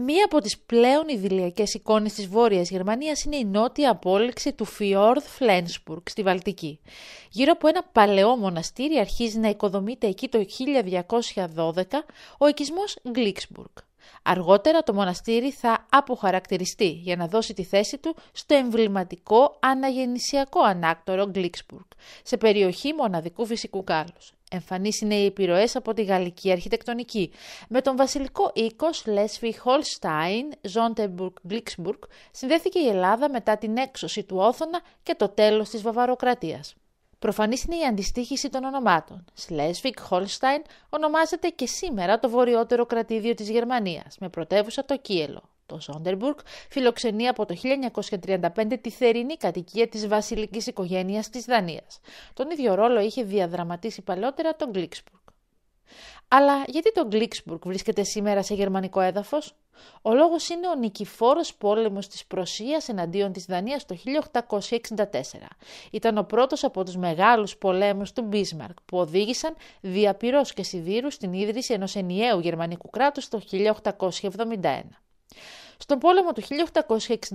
Μία από τις πλέον ιδηλιακές εικόνες της Βόρειας Γερμανίας είναι η νότια απόλυξη του Φιόρδ Φλένσπουργκ στη Βαλτική. Γύρω από ένα παλαιό μοναστήρι αρχίζει να οικοδομείται εκεί το 1212 ο οικισμός Γκλίξμπουργκ. Αργότερα το μοναστήρι θα αποχαρακτηριστεί για να δώσει τη θέση του στο εμβληματικό αναγεννησιακό ανάκτορο Γκλίξμπουργκ, σε περιοχή μοναδικού φυσικού κάλους. Εμφανείς είναι οι επιρροές από τη γαλλική αρχιτεκτονική. Με τον βασιλικό οίκο Σλέσβικ Χόλσταϊν, Σόντερμπουργκ Γκλύξμπουργκ συνδέθηκε η Ελλάδα μετά την έξωση του Όθωνα και το τέλος της Βαβαροκρατίας. Προφανής είναι η αντιστοίχηση των ονομάτων. Σλέσβικ Χόλσταϊν ονομάζεται και σήμερα το βορειότερο κρατήδιο της Γερμανίας, με πρωτεύουσα το Κίελο. Το Σόντερμπουργκ φιλοξενεί από το 1935 τη θερινή κατοικία της βασιλικής οικογένειας της Δανίας. Τον ίδιο ρόλο είχε διαδραματίσει παλαιότερα το Γκλύξμπουργκ. Αλλά γιατί το Γκλίξμπουργκ βρίσκεται σήμερα σε γερμανικό έδαφος; Ο λόγος είναι ο νικηφόρος πόλεμος της Προσίας εναντίον της Δανίας το 1864. Ήταν ο πρώτος από τους μεγάλους πολέμους του Μπίσμαρκ που οδήγησαν διαπυρός και σιδήρους στην ίδρυση ενός ενιαίου γερμανικού κράτους το 1871. Στον πόλεμο του 1864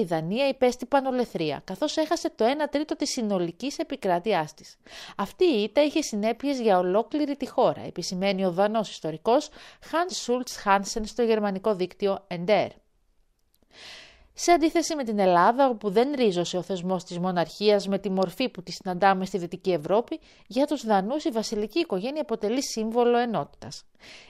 η Δανία υπέστη πανολεθρία, καθώς έχασε το 1 τρίτο της συνολικής επικράτειάς της. Αυτή η ήττα είχε συνέπειες για ολόκληρη τη χώρα, επισημαίνει ο Δανός ιστορικός Hans Schultz Hansen στο γερμανικό δίκτυο Ender. Σε αντίθεση με την Ελλάδα, όπου δεν ρίζωσε ο θεσμός της μοναρχίας με τη μορφή που τη συναντάμε στη Δυτική Ευρώπη, για τους Δανούς η βασιλική οικογένεια αποτελεί σύμβολο ενότητας.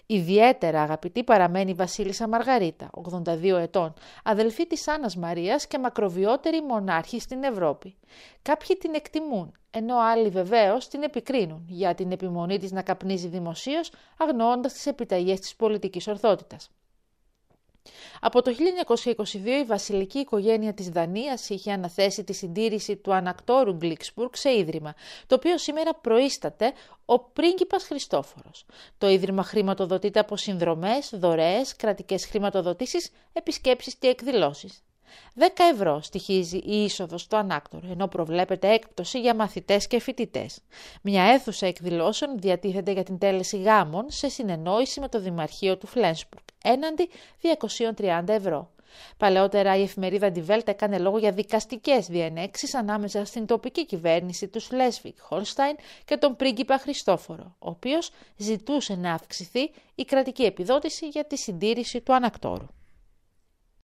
Ιδιαίτερα αγαπητή παραμένει η βασίλισσα Μαργαρίτα, 82 ετών, αδελφή της Άννας Μαρίας και μακροβιότερη μονάρχη στην Ευρώπη. Κάποιοι την εκτιμούν, ενώ άλλοι βεβαίως την επικρίνουν για την επιμονή της να καπνίζει δημοσίως, αγνοώντας τις επιταγές της πολιτικής ορθότητας. Από το 1922 η βασιλική οικογένεια της Δανίας είχε αναθέσει τη συντήρηση του ανακτόρου Γκλίξμπουργκ σε ίδρυμα, το οποίο σήμερα προείσταται ο πρίγκιπας Χριστόφορος. Το ίδρυμα χρηματοδοτείται από συνδρομές, δωρεές, κρατικές χρηματοδοτήσεις, επισκέψεις και εκδηλώσεις. 10 ευρώ στοιχίζει η είσοδος στο ανάκτορο, ενώ προβλέπεται έκπτωση για μαθητές και φοιτητές. Μια αίθουσα εκδηλώσεων διατίθεται για την τέλεση γάμων σε συνεννόηση με το Δημαρχείο του Φλένσπουργκ, έναντι 230 ευρώ. Παλαιότερα η εφημερίδα Die Welt έκανε λόγο για δικαστικές διενέξεις ανάμεσα στην τοπική κυβέρνηση του Σλέσβικ Χολστάιν και τον πρίγκιπα Χριστόφορο, ο οποίος ζητούσε να αυξηθεί η κρατική επιδότηση για τη συντήρηση του ανακτόρου.